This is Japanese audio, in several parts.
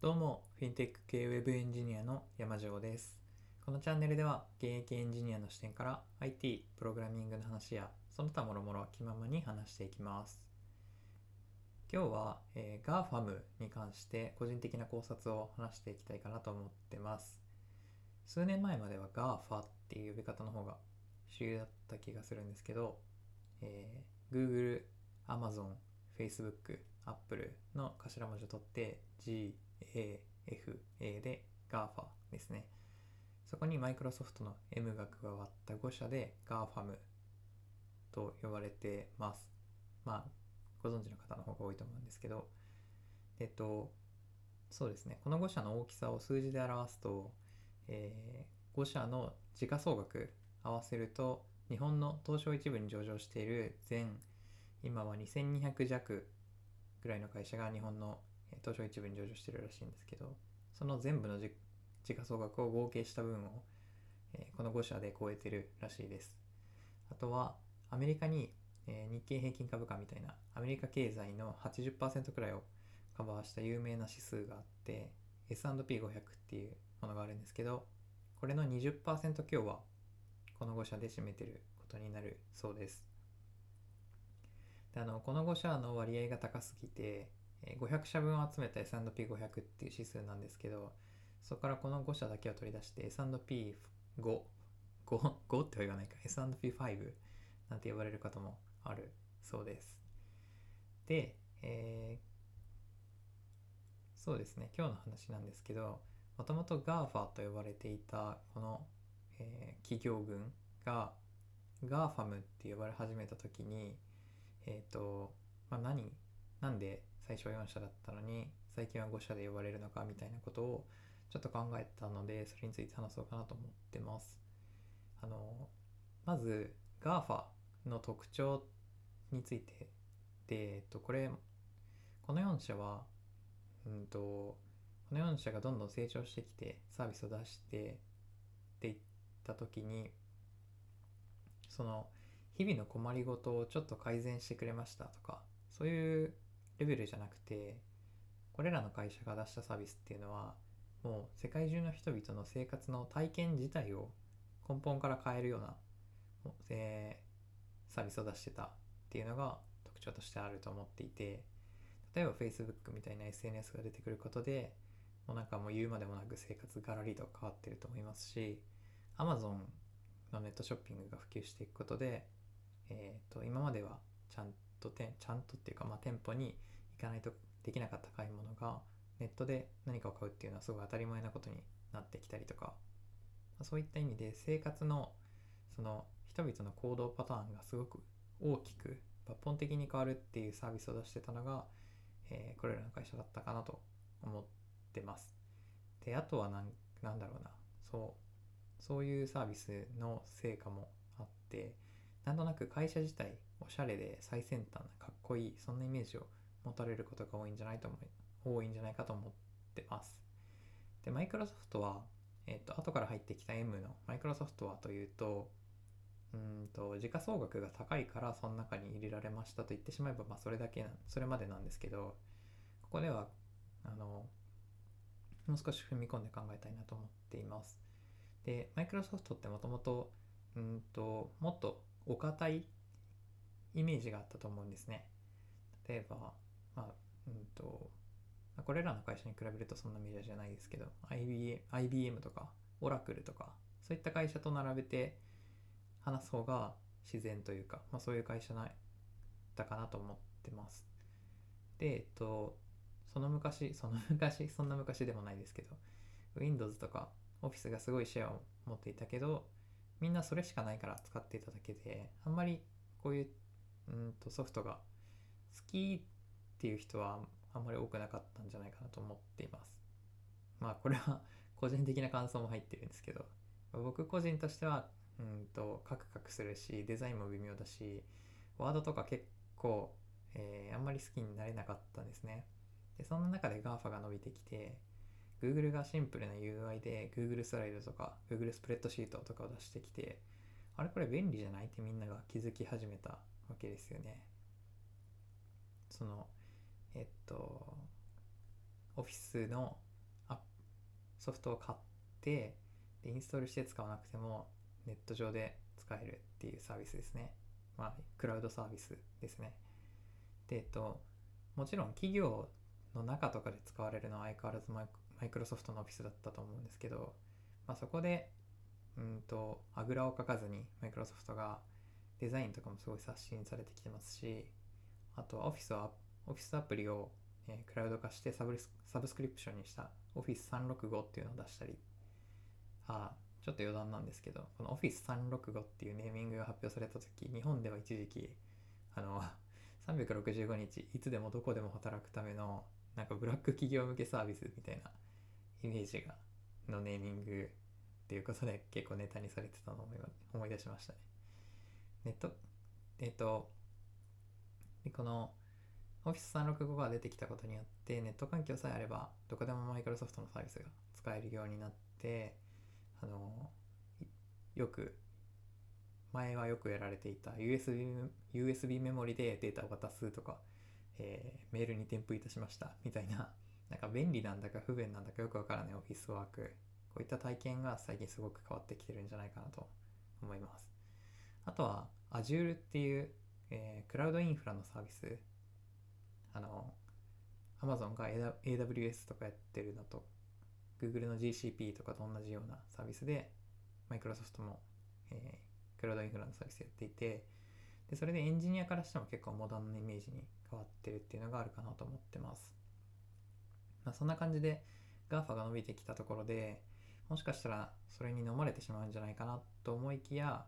どうも、フィンテック系ウェブエンジニアの山城です。このチャンネルでは、現役エンジニアの視点から IT、プログラミングの話や、その他諸々気ままに話していきます。今日は、えー、GAFAM に関して個人的な考察を話していきたいかなと思ってます。数年前までは GAFA っていう呼び方の方が主流だった気がするんですけど、えー Google、Amazon、Facebook、Apple の頭文字を取って G、A、F、A で GAFA ですね。そこにマイクロソフトの M が加わった5社で GAFAM と呼ばれてます。まあ、ご存知の方の方が多いと思うんですけど、えっと、そうですね、この5社の大きさを数字で表すと、え5社の時価総額合わせると、日本の東証一部に上場している全、今は2200弱ぐらいの会社が日本の東証一部に上場してるらしいんですけど、その全部の時価総額を合計した分を、えーこの5社で超えてるらしいです。あとは、アメリカに、えー日経平均株価みたいなアメリカ経済の80%くらいをカバーした有名な指数があって S&P500 っていうものがあるんですけどこれの20%強はこの5社で占めてることになるそうですであのこの5社の割合が高すぎて500社分を集めた S&P500 っていう指数なんですけどそこからこの5社だけを取り出して S&P5 5, 5っては言わないか S&P5 なんて呼ばれることもあるそうです。で、えーそうですね、今日の話なんですけど、もともと GAFA と呼ばれていたこの、えー企業群が GAFAM って呼ばれ始めた時に、えっ、と、まあ、何、なんで最初は4社だったのに、最近は5社で呼ばれるのかみたいなことをちょっと考えたので、それについて話そうかなと思ってます。あの、まず GAFA の特徴についてで、えっと、これこの4社は、うんと、この4社がどんどん成長してきてサービスを出してっていった時にその日々の困りごとをちょっと改善してくれましたとかそういうレベルじゃなくてこれらの会社が出したサービスっていうのはもう世界中の人々の生活の体験自体を根本から変えるようなえーサービスを出してたっていうのが特徴としてあると思っていて例えば Facebook みたいな SNS が出てくることでもうなんかもう言うまでもなく生活がらりと変わってると思いますし Amazon のネットショッピングが普及していくことで、えー、と今まではちゃんとてちゃんとっていうか、まあ、店舗に行かないとできなかった買い物がネットで何かを買うっていうのはすごい当たり前なことになってきたりとかまあそういった意味で生活のその人々の行動パターンがすごく大きく抜本的に変わるっていうサービスを出してたのが、えーこれらの会社だったかなと思ってます。であとはなんなんだろうなそうそういうサービスの成果もあってなんとなく会社自体おしゃれで最先端なかっこいいそんなイメージを持たれることが多いんじゃないと思い多いんじゃないかと思ってます。でマイクロソフトはえっ、と後から入ってきた M のマイクロソフトはというとうんと時価総額が高いからその中に入れられましたと言ってしまえばまあそれだけそれまでなんですけどここではあのもう少し踏み込んで考えたいなと思っていますでマイクロソフトってもともとうんともっとお堅いイメージがあったと思うんですね例えばまあうんとこれらの会社に比べるとそんなメジャーじゃないですけど IBM, IBM とかオラクルとかそういった会社と並べて話す方が自然というか、まあ、そういう会社だったかなと思ってます。で、えっと、その昔、その昔、そんな昔でもないですけど、Windows とか Office がすごいシェアを持っていたけど、みんなそれしかないから使っていただけで、あんまりこういううんとソフトが好きっていう人はあんまり多くなかったんじゃないかなと思っています。まあこれは 個人的な感想も入ってるんですけど、僕個人としてはうんとカクカクするしデザインも微妙だしワードとか結構、えーあんまり好きになれなかったんですねでそんな中で GAFA が伸びてきて Google がシンプルな UI で Google スライドとか Google スプレッドシートとかを出してきてあれこれ便利じゃない？ってみんなが気づき始めたわけですよねそのえっとオフィスのソフトを買ってでインストールして使わなくてもネット上で使えるっていうサービスですね。まあ、クラウドサービスですね。で、えっと、もちろん企業の中とかで使われるのは相変わらずマイクロソフトのオフィスだったと思うんですけど、まあ、そこで、うんと、あぐらをかかずにマイクロソフトがデザインとかもすごい刷新されてきてますし、あとはオフィスは、オフィスアプリを、え、クラウド化してサブサブスクリプションにした Office365 っていうのを出したり、あちょっと余談なんですけど、この Office365 っていうネーミングが発表された時、日本では一時期、あの、365日いつでもどこでも働くためのなんかブラック企業向けサービスみたいなイメージがのネーミングっていうことで結構ネタにされてたのを思い出しましたね。ネット、えっと、この Office365 が出てきたことによってネット環境さえあればどこでもマイクロソフトのサービスが使えるようになってあのよく前はよくやられていた USB, USB メモリでデータを渡すとか、えー、メールに添付いたしましたみたいななんか便利なんだか不便なんだかよくわからないオフィスワークこういった体験が最近すごく変わってきてるんじゃないかなと思います。あとは Azure っていう、えー、クラウドインフラのサービス。あの Amazon が AWS とかやってるのと Google の GCP とかと同じようなサービスでマイクロソフトも、えー、クラウドインフラのサービスやっていてでそれでエンジニアからしても結構モダンなイメージに変わってるっていうのがあるかなと思ってます、まあ、そんな感じで GAFA が伸びてきたところでもしかしたらそれに飲まれてしまうんじゃないかなと思いきや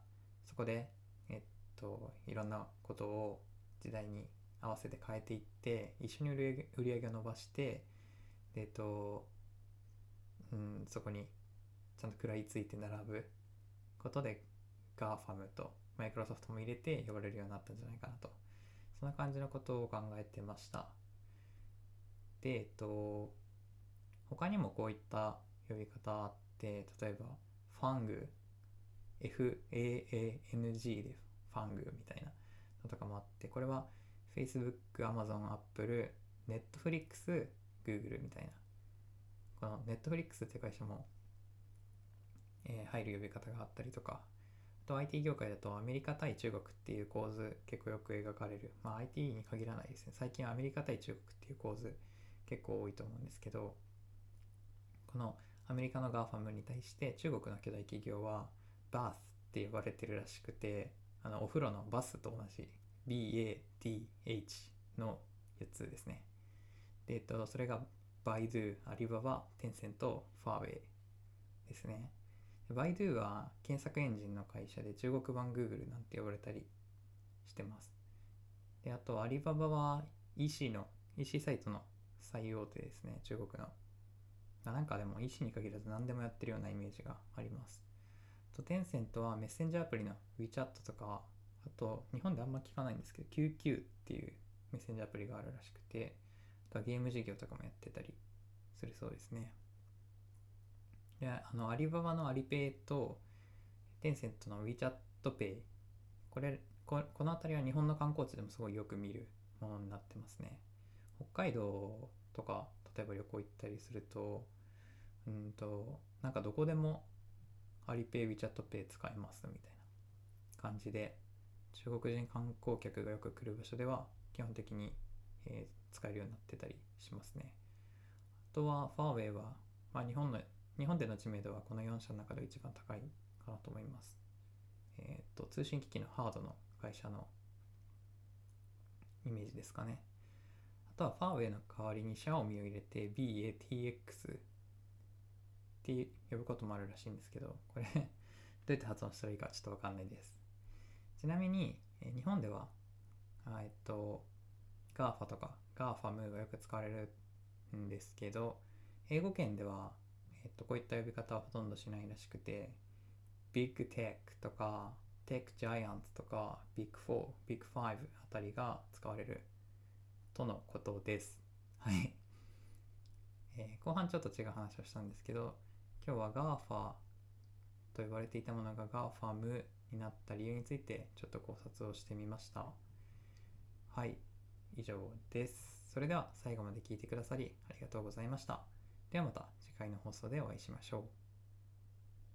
そこでえっといろんなことを時代に合わせて変えていって一緒に売り上げを伸ばしてでえっとうん、そこにちゃんと食らいついて並ぶことで GAFAM とマイクロソフトも入れて呼ばれるようになったんじゃないかなと。そんな感じのことを考えてました。でえっと他にもこういった呼び方あって例えばファング FAANG でファングみたいなのとかもあってこれは Facebook、Amazon、Apple、Netflix、Google みたいなこの Netflix って会社も、えー、入る呼び方があったりとか、あと IT 業界だとアメリカ対中国っていう構図結構よく描かれる。まあ IT に限らないですね。最近アメリカ対中国っていう構図結構多いと思うんですけど、このアメリカの GAFAM に対して中国の巨大企業は BAS って呼ばれてるらしくて、あのお風呂のバスと同じ BATH のやつですね。で、えっと、それがバイドゥ、アリババ、テンセント、ファーウェイですね。バイドゥは検索エンジンの会社で中国版 Google なんて呼ばれたりしてます。で、あとアリババは EC の、EC サイトの最大手ですね、中国の。なんかでも EC に限らず何でもやってるようなイメージがあります。と、テンセントはメッセンジャーアプリの WeChat とか、あと日本であんま聞かないんですけど、QQ っていうメッセンジャーアプリがあるらしくて、とゲーム事業とかもやってたりするそうですね。で、あの、アリババのアリペイと、テンセントの WeChat Pay、これ、ここの辺りは日本の観光地でもすごいよく見るものになってますね。北海道とか、例えば旅行行ったりすると、うんと、なんかどこでもアリペイ、WeChat Pay 使えますみたいな感じで、中国人観光客がよく来る場所では基本的に、えー、使えるようになってたりしますね。あとは、ファーウェイは、まあ、日本の、日本での知名度はこの4社の中で一番高いかなと思います。えっ、と、通信機器のハードの会社のイメージですかね。あとは、ファーウェイの代わりにシャオミを入れて BATX って呼ぶこともあるらしいんですけど、これ どうやって発音したらいいかちょっとわかんないです。ちなみに、え日本では、えっと、GAFA とか GAFAM がよく使われるんですけど、英語圏では、えっと、こういった呼び方はほとんどしないらしくて、Big Tech とか TechGiant とか Big 4、Big 5あたりが使われるとのことです。はい。えー、後半ちょっと違う話をしたんですけど、今日は GAFA と呼ばれていたものが GAFAM になった理由についてちょっと考察をしてみました。はい。以上です。それでは最後まで聞いてくださりありがとうございました。ではまた次。回の放送でお会いしましょう。